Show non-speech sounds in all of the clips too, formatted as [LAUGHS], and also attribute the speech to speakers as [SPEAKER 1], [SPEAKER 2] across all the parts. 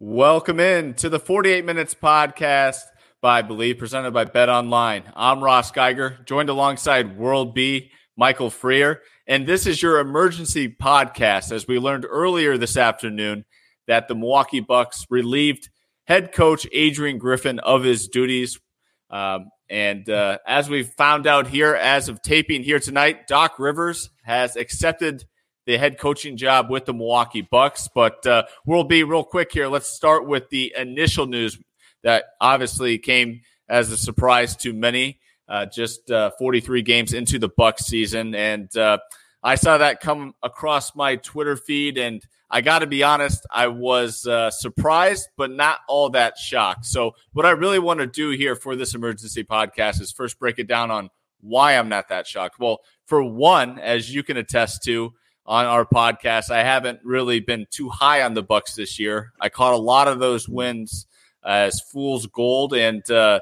[SPEAKER 1] Welcome in to the 48 Minutes podcast by Believe, presented by Bet Online. I'm Ross Geiger, joined alongside World B, Michael Freer. And this is your emergency podcast as we learned earlier this afternoon that the Milwaukee Bucks relieved head coach Adrian Griffin of his duties. Um, and uh, as we found out here, as of taping here tonight, Doc Rivers has accepted – the head coaching job with the Milwaukee Bucks. But uh, we'll be real quick here. Let's start with the initial news that obviously came as a surprise to many. Uh, just uh, 43 games into the Bucks season, and uh, I saw that come across my Twitter feed, and I got to be honest, I was uh, surprised, but not all that shocked. So, what I really want to do here for this emergency podcast is first break it down on why I'm not that shocked. Well, for one, as you can attest to, on our podcast. I haven't really been too high on the Bucks this year. I caught a lot of those wins as fool's gold, and uh,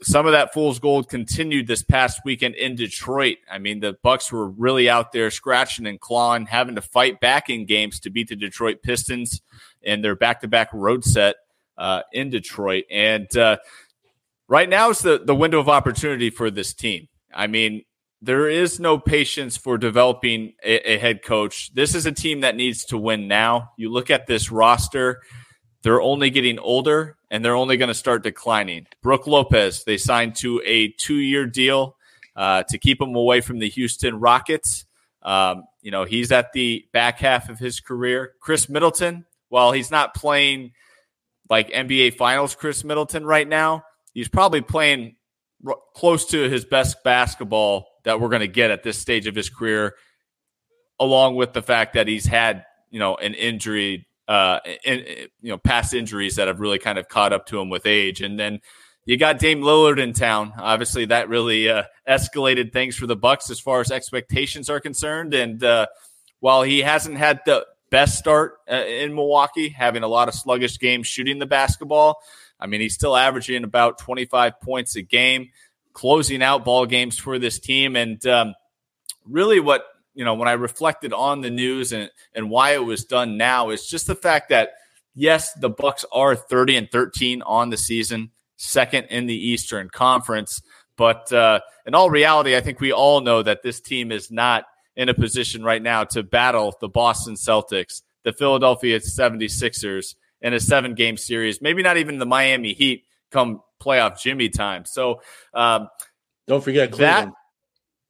[SPEAKER 1] some of that fool's gold continued this past weekend in Detroit. I mean, the Bucks were really out there scratching and clawing, having to fight back in games to beat the Detroit Pistons in their back-to-back road set uh, in Detroit. And uh, right now is the the window of opportunity for this team. I mean, there is no patience for developing a, a, head coach. This is a team that needs to win now. You look at this roster, they're only getting older and they're only going to start declining. Brook Lopez, they signed to a two year deal uh, to keep him away from the Houston Rockets. Um, you know, he's at the back half of his career. Khris Middleton, while he's not playing like NBA Finals Khris Middleton right now, he's probably playing close to his best basketball that we're going to get at this stage of his career, along with the fact that he's had you know an injury, uh, in, you know past injuries that have really kind of caught up to him with age, and then you got Dame Lillard in town. Obviously, that really uh, escalated things for the Bucks as far as expectations are concerned. And uh, while he hasn't had the best start uh, in Milwaukee, having a lot of sluggish games shooting the basketball, I mean, he's still averaging about 25 points a game closing out ball games for this team. And um, really, what you know, when I reflected on the news and and why it was done now is just the fact that yes, the Bucks are 30 and 13 on the season, second in the Eastern Conference. But uh, in all reality, I think we all know that this team is not in a position right now to battle the Boston Celtics, the Philadelphia 76ers in a seven game series, maybe not even the Miami Heat come playoff Jimmy time. So um,
[SPEAKER 2] don't forget Cleveland.
[SPEAKER 1] That,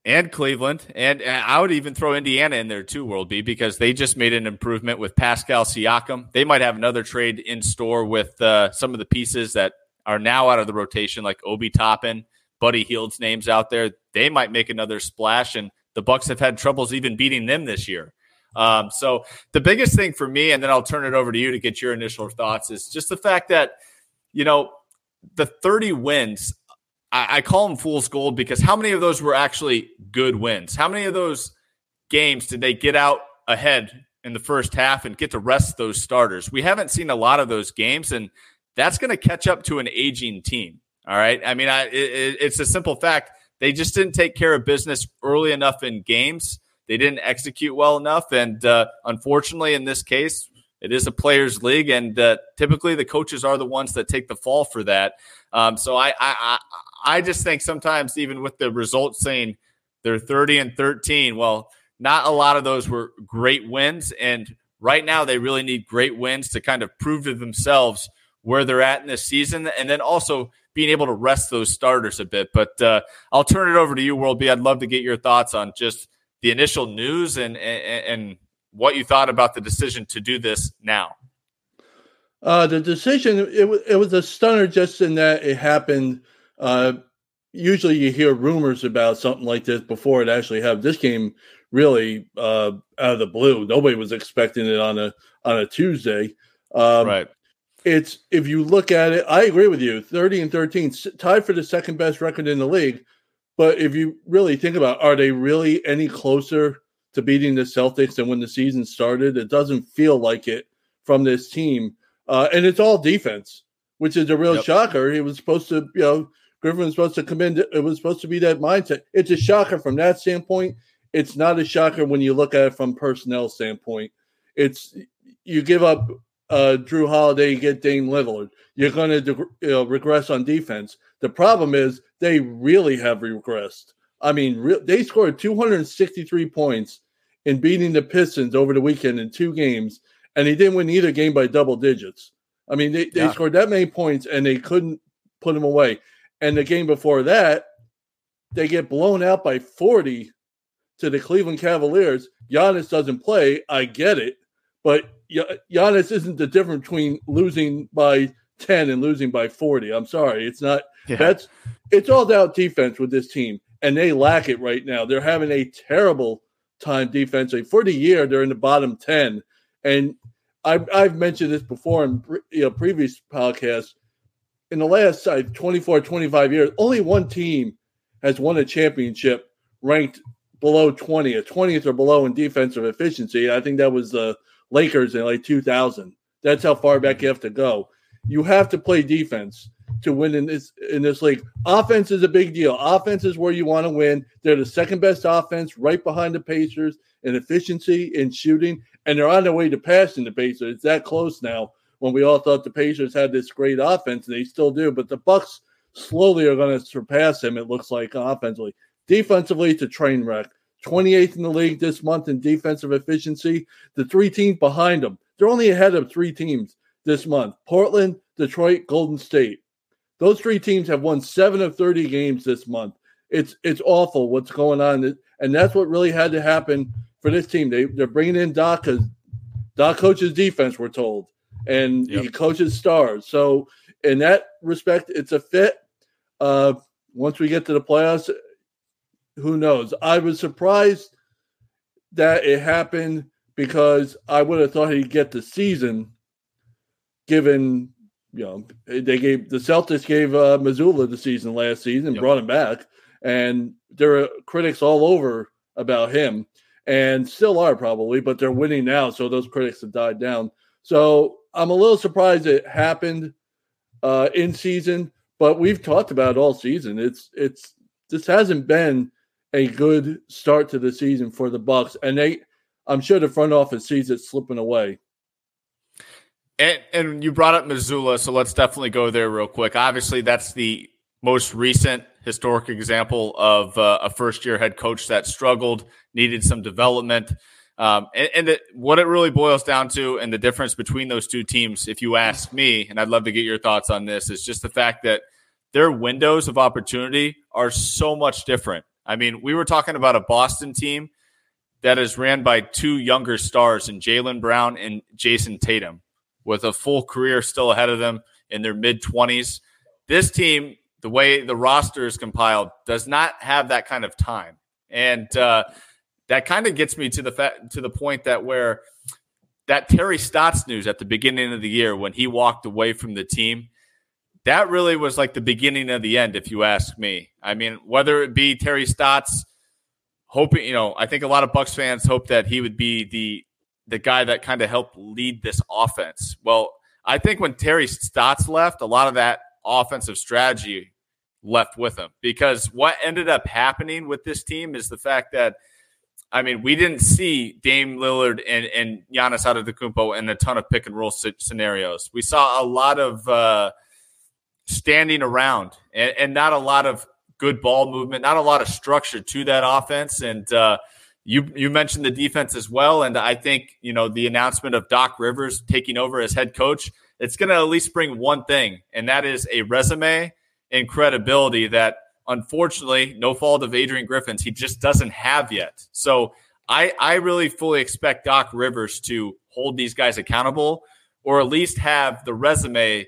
[SPEAKER 1] and Cleveland, and, and I would even throw Indiana in there too, World B, because they just made an improvement with Pascal Siakam. They might have another trade in store with uh, some of the pieces that are now out of the rotation, like Obi Toppin, Buddy Hield's names out there. They might make another splash, and the Bucks have had troubles even beating them this year. Um, so the biggest thing for me, and then I'll turn it over to you to get your initial thoughts, is just the fact that you know the 30 wins, I, I call them fool's gold because how many of those were actually good wins? How many of those games did they get out ahead in the first half and get to rest those starters? We haven't seen a lot of those games, and that's going to catch up to an aging team. All right. I mean, I, it, it's a simple fact. They just didn't take care of business early enough in games. They didn't execute well enough. And uh, unfortunately, in this case, it is a players' league, and uh, typically the coaches are the ones that take the fall for that. Um, so I, I, I just think sometimes even with the results saying they're 30 and 13, well, not a lot of those were great wins, and right now they really need great wins to kind of prove to themselves where they're at in this season, and then also being able to rest those starters a bit. But uh, I'll turn it over to you, World B. I'd love to get your thoughts on just the initial news and and, and what you thought about the decision to do this now.
[SPEAKER 2] Uh, the decision it was it was a stunner just in that it happened. Uh, usually, you hear rumors about something like this before it actually happened. This came really uh, out of the blue. Nobody was expecting it on a on a Tuesday. Um,
[SPEAKER 1] right.
[SPEAKER 2] It's if you look at it, I agree with you. Thirty and thirteen, tied for the second best record in the league. But if you really think about, it, are they really any closer to beating the Celtics than when the season started. It doesn't feel like it from this team. Uh, and it's all defense, which is a real yep. shocker. He was supposed to, you know, Griffin was supposed to come in. it was supposed to be that mindset. It's a shocker from that standpoint. It's not a shocker when you look at it from personnel standpoint. It's you give up uh, Jrue Holiday, you get Dame Lillard. You're going to de- you know, regress on defense. The problem is they really have regressed. I mean, re- they scored 263 points in beating the Pistons over the weekend in two games, and they didn't win either game by double digits. I mean, they, they yeah. scored that many points and they couldn't put them away. And the game before that, they get blown out by 40 to the Cleveland Cavaliers. Giannis doesn't play. I get it. But Giannis isn't the difference between losing by 10 and losing by 40. I'm sorry. It's not. Yeah. That's it's all about defense with this team, and they lack it right now. They're having a terrible time defensively. For the year, they're in the bottom 10. And I've, I've mentioned this before in you know, previous podcasts. In the last uh, 24, 25 years, only one team has won a championship ranked below 20, a 20th or below in defensive efficiency. I think that was the Lakers in like 2000. That's how far back you have to go. You have to play defense to win in this in this league. Offense is a big deal. Offense is where you want to win. They're the second best offense, right behind the Pacers in efficiency in shooting, and they're on their way to passing the Pacers. It's that close now. When we all thought the Pacers had this great offense, and they still do, but the Bucks slowly are going to surpass them. It looks like offensively, defensively, it's a train wreck. 28th in the league this month in defensive efficiency. The three teams behind them, they're only ahead of three teams this month Portland, Detroit, Golden State. Those three teams have won seven of 30 games this month. It's it's awful what's going on. And that's what really had to happen for this team. They, they're bringing in Doc because Doc coaches defense, we're told, and yep. he coaches stars. So, in that respect, it's a fit. Uh, once we get to the playoffs, who knows? I was surprised that it happened because I would have thought he'd get the season, given you know they gave the Celtics gave uh, Mazzulla the season last season, yep. brought him back, and there are critics all over about him, and still are probably, but they're winning now, so those critics have died down. So I'm a little surprised it happened uh, in season, but we've talked about it all season. It's it's this hasn't been a good start to the season for the Bucks, and they, I'm sure the front office sees it slipping away.
[SPEAKER 1] And, and you brought up Mazzulla, so let's definitely go there real quick. Obviously, that's the most recent historic example of uh, a first year head coach that struggled, needed some development. Um, and, and what it really boils down to, and the difference between those two teams, if you ask me, and I'd love to get your thoughts on this, is just the fact that their windows of opportunity are so much different. I mean, we were talking about a Boston team that is ran by two younger stars in Jaylen Brown and Jayson Tatum, with a full career still ahead of them in their mid 20s. This team, the way the roster is compiled, does not have that kind of time. And uh, that kind of gets me to the fa- to the point that where that Terry Stotts news at the beginning of the year when he walked away from the team that really was like the beginning of the end, if you ask me. I mean, whether it be Terry Stotts hoping, you know, I think a lot of Bucks fans hope that he would be the the guy that kind of helped lead this offense. Well, I think when Terry Stotts left, a lot of that offensive strategy left with him because what ended up happening with this team is the fact that I mean, we didn't see Dame Lillard and, and Giannis Antetokounmpo in a ton of pick and roll scenarios. We saw a lot of uh, standing around and, and, not a lot of good ball movement, not a lot of structure to that offense. And uh, you you mentioned the defense as well, and I think you know the announcement of Doc Rivers taking over as head coach. It's going to at least bring one thing, and that is a resume and credibility that, unfortunately, no fault of Adrian Griffin's, he just doesn't have yet. So I I really fully expect Doc Rivers to hold these guys accountable, or at least have the resume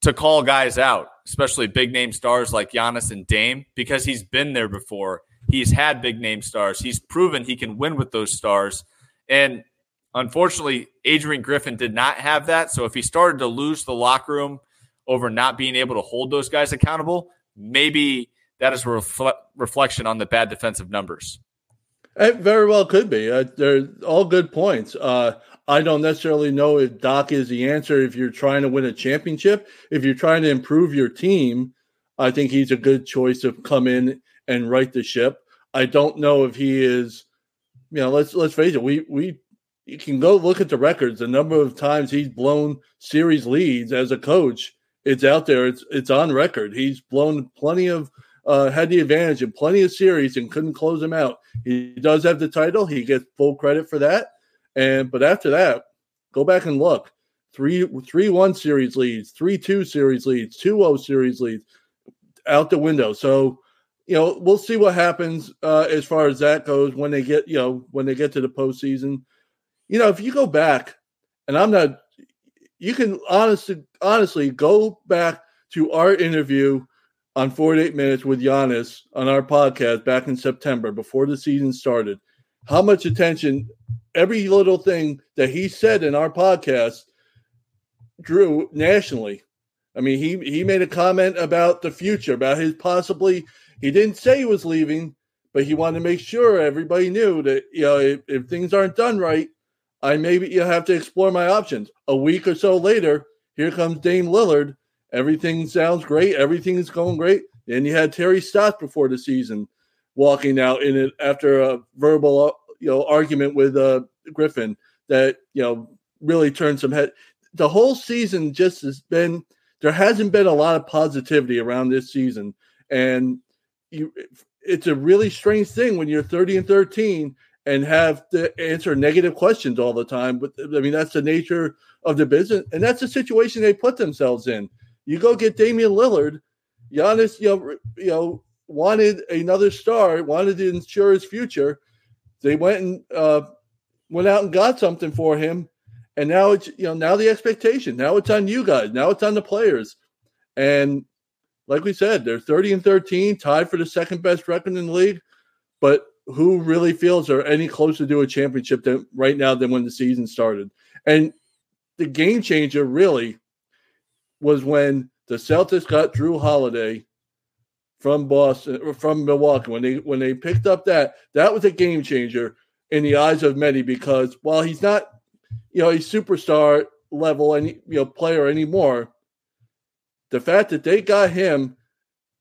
[SPEAKER 1] to call guys out, especially big name stars like Giannis and Dame, because he's been there before. He's had big name stars. He's proven he can win with those stars. And unfortunately, Adrian Griffin did not have that. So if he started to lose the locker room over not being able to hold those guys accountable, maybe that is a refle- reflection on the bad defensive numbers.
[SPEAKER 2] It very well could be. Uh, they're all good points. Uh, I don't necessarily know if Doc is the answer if you're trying to win a championship. If you're trying to improve your team, I think he's a good choice to come in and right the ship. I don't know if he is, you know, let's let's face it, we we you can go look at the records. The number of times he's blown series leads as a coach, it's out there. It's it's on record. He's blown plenty of uh, had the advantage in plenty of series and couldn't close them out. He does have the title. He gets full credit for that. And but after that, go back and look. Three three one series leads, three two series leads, two zero series leads, out the window. So you know we'll see what happens uh, as far as that goes when they get you know when they get to the postseason. You know if you go back, and I'm not, you can honestly honestly go back to our interview on 48 minutes with Giannis on our podcast back in September before the season started. How much attention every little thing that he said in our podcast drew nationally. I mean, he he made a comment about the future, about his possibly. He didn't say he was leaving, but he wanted to make sure everybody knew that you know if, if things aren't done right, I maybe you have to explore my options. A week or so later, here comes Dame Lillard. Everything sounds great. Everything is going great. And you had Terry Stotts before the season walking out in it after a verbal you know argument with uh, Griffin that you know really turned some head. The whole season just has been there hasn't been a lot of positivity around this season, and you it's a really strange thing when you're 30 and 13 and have to answer negative questions all the time. But I mean that's the nature of the business, and that's the situation they put themselves in. You go get Damian Lillard, Giannis, you know, you know, wanted another star, wanted to ensure his future they went and uh, went out and got something for him, and now it's you know now the expectation. Now it's on you guys. Now it's on the players, and like we said, they're thirty and thirteen, tied for the second best record in the league. But who really feels they're any closer to a championship than right now than when the season started? And the game changer really was when the Celtics got Jrue Holiday from Boston from Milwaukee when they when they picked up that that was a game changer in the eyes of many because while he's not you know a superstar level any you know player anymore, the fact that they got him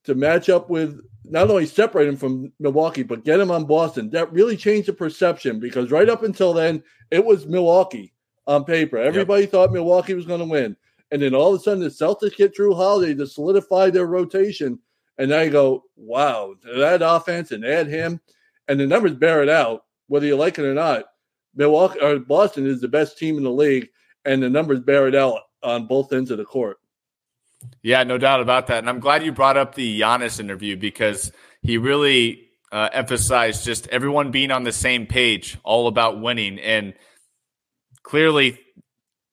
[SPEAKER 2] to match up with not only separate him from Milwaukee but get him on Boston that really changed the perception because right up until then it was Milwaukee on paper. Everybody yep. thought Milwaukee was going to win. And then all of a sudden, the Celtics get Jrue Holiday to solidify their rotation and now you go, wow, that offense and add him, and the numbers bear it out, whether you like it or not. Milwaukee or Boston is the best team in the league, and the numbers bear it out on both ends of the court.
[SPEAKER 1] Yeah, no doubt about that. And I'm glad you brought up the Giannis interview because he really uh, emphasized just everyone being on the same page, all about winning. And clearly,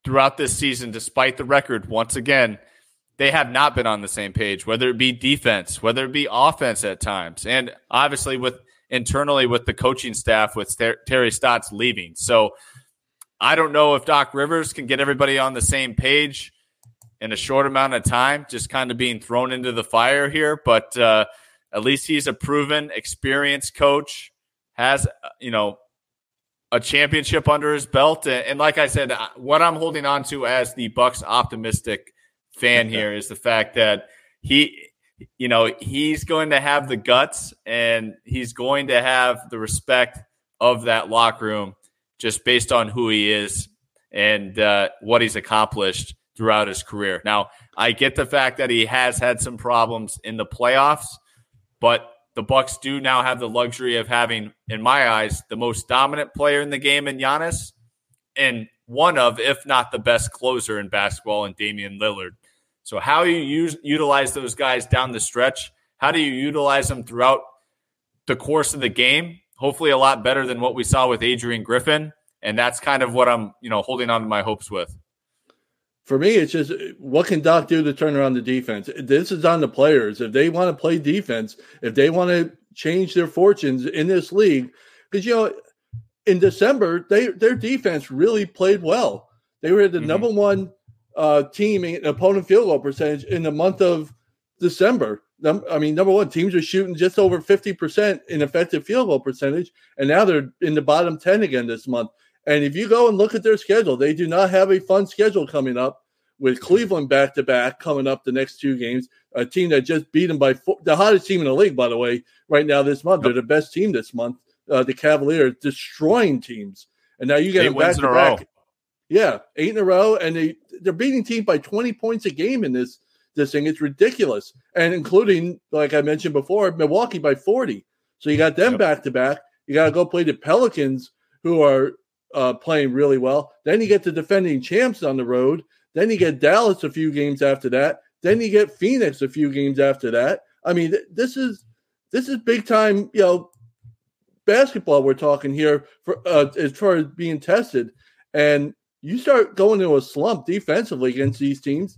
[SPEAKER 1] throughout this season, despite the record, once again, they have not been on the same page, whether it be defense, whether it be offense at times, and obviously with internally with the coaching staff with Ter- Terry Stotts leaving. So I don't know if Doc Rivers can get everybody on the same page in a short amount of time, just kind of being thrown into the fire here. But uh, at least he's a proven, experienced coach, has you know a championship under his belt, and, like I said, uh, what I'm holding on to as the Bucks optimistic fan here is the fact that he you know he's going to have the guts and he's going to have the respect of that locker room just based on who he is and uh, what he's accomplished throughout his career. Now, I get the fact that he has had some problems in the playoffs, but the Bucks do now have the luxury of having, in my eyes, the most dominant player in the game in Giannis, and one of, if not the best closer in basketball, in Damian Lillard. So, how you use, utilize those guys down the stretch? How do you utilize them throughout the course of the game? Hopefully, a lot better than what we saw with Adrian Griffin, and that's kind of what I'm, you know, holding on to my hopes with.
[SPEAKER 2] For me, it's just what can Doc do to turn around the defense? This is on the players. If they want to play defense, if they want to change their fortunes in this league, because you know, in December, they their defense really played well. They were the mm-hmm. number one uh, team opponent field goal percentage in the month of December. I mean, number one, teams are shooting just over 50% in effective field goal percentage, and now they're in the bottom 10 again this month. And if you go and look at their schedule, they do not have a fun schedule coming up with Cleveland back to back coming up the next two games. A team that just beat them by four, the hottest team in the league, by the way, right now this month. They're the best team this month. Uh, the Cavaliers destroying teams and now you get eight back to back. Yeah, eight in a row, and they they're beating teams by twenty points a game in this this thing. It's ridiculous, and including like I mentioned before, Milwaukee by forty. So you got them back to back. You got to go play the Pelicans, who are uh, playing really well. Then you get the defending champs on the road. Then you get Dallas a few games after that. Then you get Phoenix a few games after that. I mean, this is this is big time. You know, basketball we're talking here for uh, as far as being tested, and you start going into a slump defensively against these teams.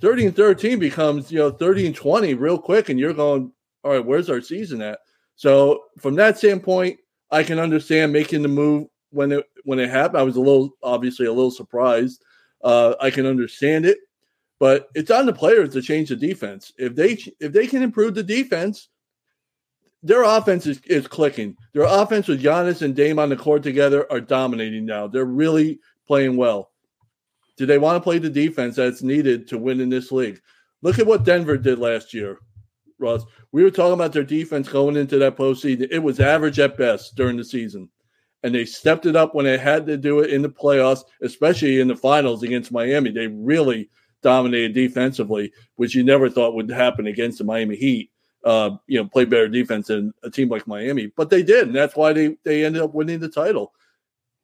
[SPEAKER 2] 30 and 13 becomes, you know, 30 and 20 real quick, and you're going, all right, where's our season at? So from that standpoint, I can understand making the move when it when it happened. I was a little obviously a little surprised. Uh, I can understand it, but it's on the players to change the defense. If they if they can improve the defense, their offense is, is clicking. Their offense with Giannis and Dame on the court together are dominating now. They're really playing well. Do they want to play the defense that's needed to win in this league? Look at what Denver did last year, Ross. We were talking about their defense going into that postseason. It was average at best during the season. And they stepped it up when they had to do it in the playoffs, especially in the finals against Miami. They really dominated defensively, which you never thought would happen against the Miami Heat uh, you know, play better defense than a team like Miami, but they did, and that's why they they ended up winning the title.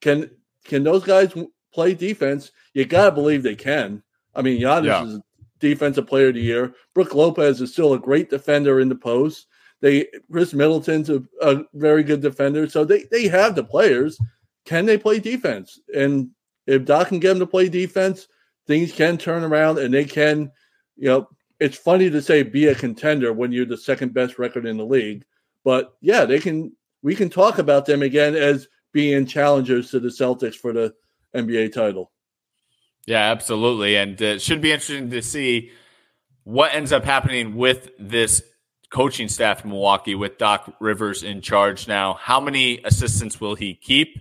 [SPEAKER 2] Can can those guys play defense? You gotta believe they can. I mean, Giannis yeah. is defensive player of the year. Brook Lopez is still a great defender in the post. They Khris Middleton's a, a very good defender, so they they have the players. Can they play defense? And if Doc can get them to play defense, things can turn around, and they can, you know, it's funny to say be a contender when you're the second best record in the league. But yeah, they can. We can talk about them again as being challengers to the Celtics for the NBA title.
[SPEAKER 1] Yeah, absolutely, and it should be interesting to see what ends up happening with this coaching staff in Milwaukee with Doc Rivers in charge now. How many assistants will he keep?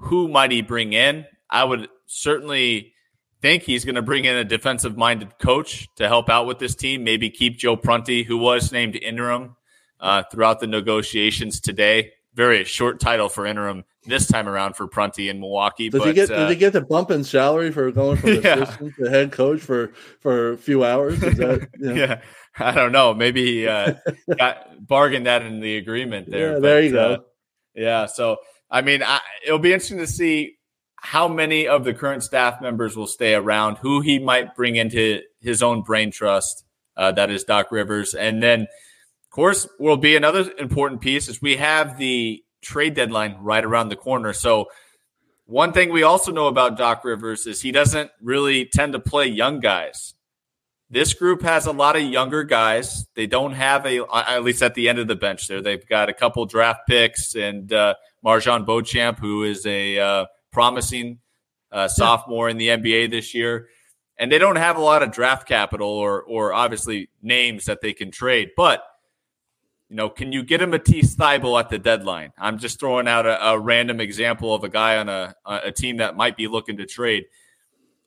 [SPEAKER 1] Who might he bring in? I would certainly think he's going to bring in a defensive minded coach to help out with this team. Maybe keep Joe Prunty, who was named interim uh, throughout the negotiations today. Very short title for interim this time around for Prunty in Milwaukee.
[SPEAKER 2] Did
[SPEAKER 1] but,
[SPEAKER 2] he get? Uh, did he get the bump in salary for going from [LAUGHS] yeah. assistant to head coach for for a few hours? Is that, [LAUGHS]
[SPEAKER 1] know? yeah, I don't know. Maybe he uh, [LAUGHS] got bargained that in the agreement there.
[SPEAKER 2] Yeah, but, there you go.
[SPEAKER 1] Uh, yeah, so I mean, I, it'll be interesting to see how many of the current staff members will stay around, who he might bring into his own brain trust. Uh, that is Doc Rivers. And then, of course, will be another important piece is we have the trade deadline right around the corner. So, one thing we also know about Doc Rivers is he doesn't really tend to play young guys. This group has a lot of younger guys. They don't have a, at least at the end of the bench there, they've got a couple draft picks and uh, MarJon Beauchamp, who is a uh, promising uh, sophomore in the NBA this year. And they don't have a lot of draft capital or, or obviously names that they can trade. But, you know, can you get a Matisse Thybulle at the deadline? I'm just throwing out a, a random example of a guy on a, a team that might be looking to trade.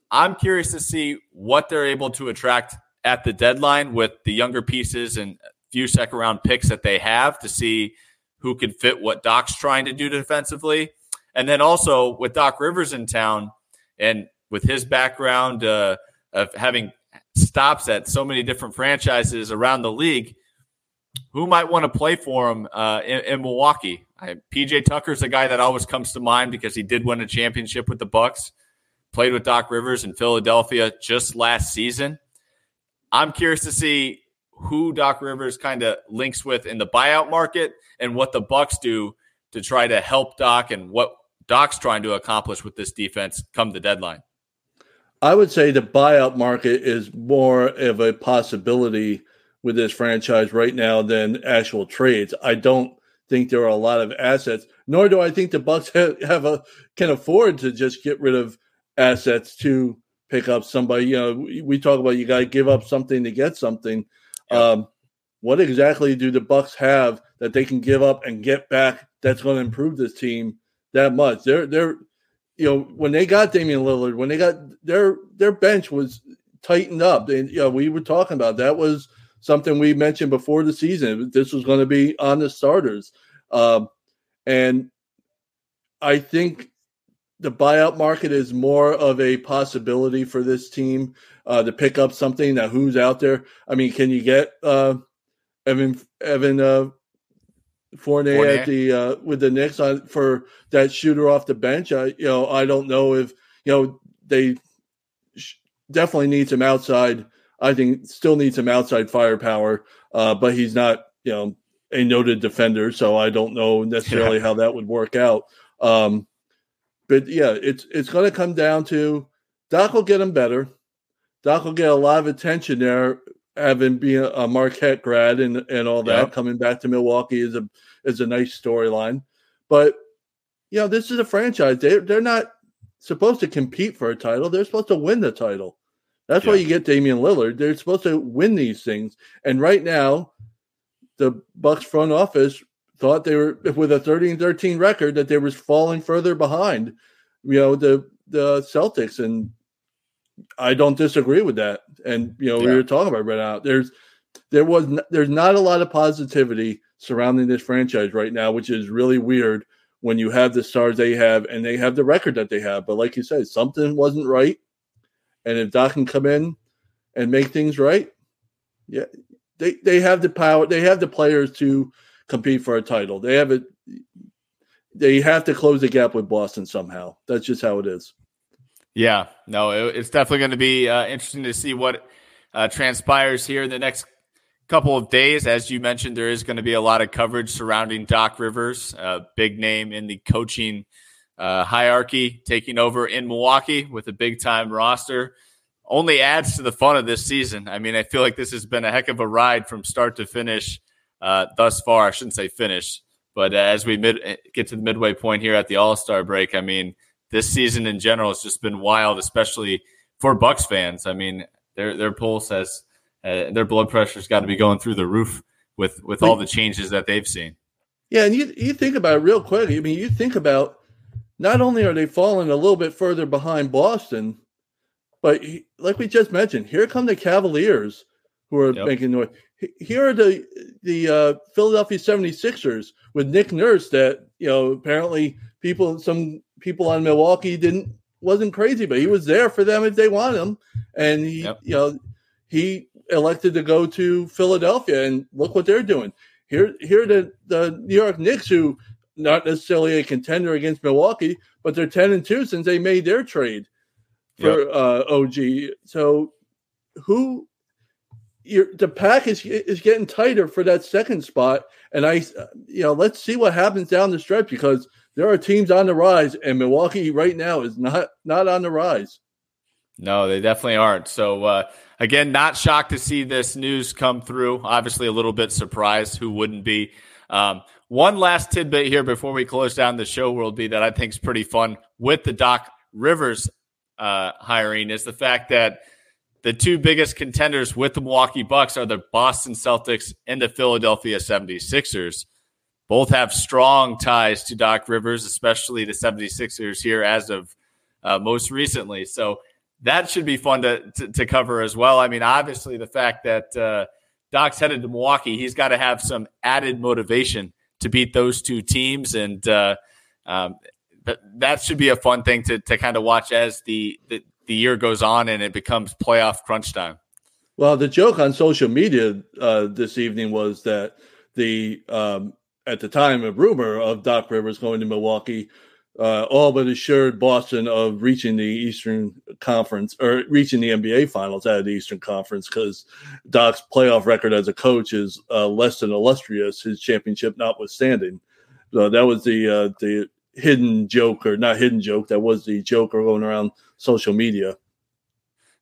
[SPEAKER 1] I'm curious to see what they're able to attract at the deadline with the younger pieces and few second round picks that they have to see who can fit what Doc's trying to do defensively. And then also with Doc Rivers in town and with his background uh, of having stops at so many different franchises around the league, who might want to play for him uh, in, in, Milwaukee? I, PJ Tucker's a guy that always comes to mind because he did win a championship with the Bucks. Played with Doc Rivers in Philadelphia just last season. I'm curious to see who Doc Rivers kind of links with in the buyout market and what the Bucks do to try to help Doc and what Doc's trying to accomplish with this defense come the deadline?
[SPEAKER 2] I would say the buyout market is more of a possibility with this franchise right now than actual trades. I don't think there are a lot of assets, nor do I think the Bucks [LAUGHS] have, have a can afford to just get rid of assets to pick up somebody. You know, we talk about you got to give up something to get something. Um, what exactly do the Bucks have that they can give up and get back that's going to improve this team that much. They're they're you know when they got Damian Lillard, when they got their their bench was tightened up, and you know we were talking about that was something we mentioned before the season. This was going to be on the starters, um, and I think the buyout market is more of a possibility for this team uh, to pick up something. Now, who's out there? I mean, can you get uh, Evan Evan uh, Fournier, Fournier, at the uh, with the Knicks on for that shooter off the bench? I you know I don't know if you know they definitely need some outside. I think still needs some outside firepower, uh, but he's not you know a noted defender, so I don't know necessarily yeah. how that would work out. Um, but yeah, it's it's going to come down to Doc will get him better. Doc will get a lot of attention there, having been a Marquette grad and and all that. Coming back to Milwaukee is a is a nice storyline, but you know this is a franchise. They they're not supposed to compete for a title. They're supposed to win the title. That's yeah. why you get Damian Lillard. They're supposed to win these things. And right now, the Bucks front office thought they were with a 13 13 record that they was falling further behind, you know, the the Celtics. And I don't disagree with that. And you know, yeah. we were talking about right now. There's there was there's not a lot of positivity surrounding this franchise right now, which is really weird when you have the stars they have and they have the record that they have. But like you said, something wasn't right. And if Doc can come in and make things right, yeah, they, they have the power, they have the players to compete for a title. They have it. They have to close the gap with Boston somehow. That's just how it is.
[SPEAKER 1] Yeah, no, it, it's definitely going to be uh, interesting to see what uh, transpires here in the next couple of days. As you mentioned, there is going to be a lot of coverage surrounding Doc Rivers, a big name in the coaching uh, hierarchy, taking over in Milwaukee with a big time roster. Only adds to the fun of this season. I mean, I feel like this has been a heck of a ride from start to finish uh, thus far. I shouldn't say finish, but uh, as we mid- get to the midway point here at the All Star break, I mean, this season in general has just been wild, especially for Bucks fans. I mean, their their pulse has uh, their blood pressure's got to be going through the roof with with all the changes that they've seen.
[SPEAKER 2] Yeah, and you you think about it real quick. I mean, you think about not only are they falling a little bit further behind Boston, but like we just mentioned, here come the Cavaliers who are yep. making noise here are the the uh, Philadelphia 76ers with Nick Nurse that you know apparently people some people on Milwaukee didn't wasn't crazy, but he was there for them if they want him, and he yep. you know he elected to go to Philadelphia, and look what they're doing. Here here the the New York Knicks who not necessarily a contender against Milwaukee, but they're 10 and 2 since they made their trade for yep. uh, OG. So who the pack is is getting tighter for that second spot, and I, you know, let's see what happens down the stretch because there are teams on the rise, and Milwaukee right now is not not on the rise.
[SPEAKER 1] No, they definitely aren't. So uh, again, not shocked to see this news come through. Obviously, a little bit surprised. Who wouldn't be? Um, one last tidbit here before we close down the show, World B that I think is pretty fun with the Doc Rivers uh, hiring is the fact that the two biggest contenders with the Milwaukee Bucks are the Boston Celtics and the Philadelphia 76ers. Both have strong ties to Doc Rivers, especially the 76ers here as of uh, most recently. So that should be fun to, to, to, cover as well. I mean, obviously, the fact that uh, Doc's headed to Milwaukee, he's got to have some added motivation to beat those two teams. And uh, um, that, that should be a fun thing to, to kind of watch as the, the, the year goes on and it becomes playoff crunch time.
[SPEAKER 2] Well, the joke on social media uh, this evening was that the um, at the time a rumor of Doc Rivers going to Milwaukee, uh, all but assured Boston of reaching the Eastern Conference or reaching the NBA Finals out of the Eastern Conference because Doc's playoff record as a coach is uh, less than illustrious, his championship notwithstanding. So that was the uh, the hidden joke or not hidden joke. That was the joke going around social media.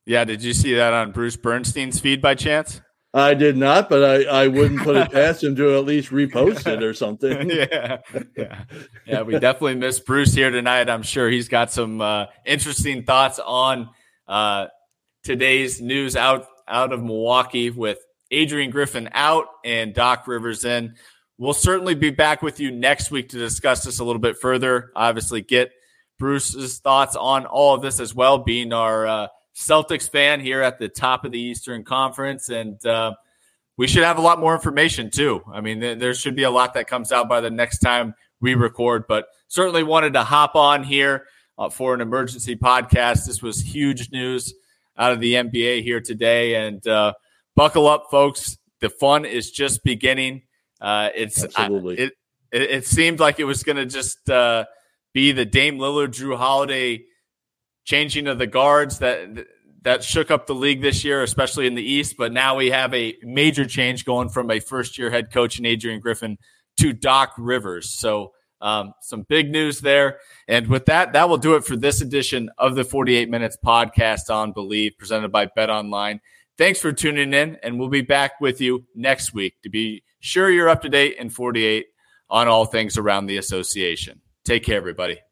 [SPEAKER 1] Yeah, did you see that on Bruce Bernstein's feed by chance?
[SPEAKER 2] I did not, but I, I wouldn't put it [LAUGHS] past him to at least repost it or something. [LAUGHS]
[SPEAKER 1] yeah, yeah, yeah. We definitely miss Bruce here tonight. I'm sure he's got some uh, interesting thoughts on uh, today's news out out of Milwaukee with Adrian Griffin out and Doc Rivers in. We'll certainly be back with you next week to discuss this a little bit further. Obviously, get Bruce's thoughts on all of this as well, being our uh, Celtics fan here at the top of the Eastern Conference. And uh, we should have a lot more information, too. I mean, th- there should be a lot that comes out by the next time we record, but certainly wanted to hop on here uh, for an emergency podcast. This was huge news out of the NBA here today. And uh, buckle up, folks. The fun is just beginning. Uh, it's
[SPEAKER 2] Absolutely.
[SPEAKER 1] it, it, it seemed like it was going to just uh, be the Dame Lillard, Jrue Holiday changing of the guards that that shook up the league this year, especially in the East. But now we have a major change going from a first year head coach in Adrian Griffin to Doc Rivers. So um, some big news there. And with that, that will do it for this edition of the 48 Minutes podcast on Believe, presented by Bet Online. Thanks for tuning in, and we'll be back with you next week to be sure you're up to date in 48 on all things around the association. Take care, everybody.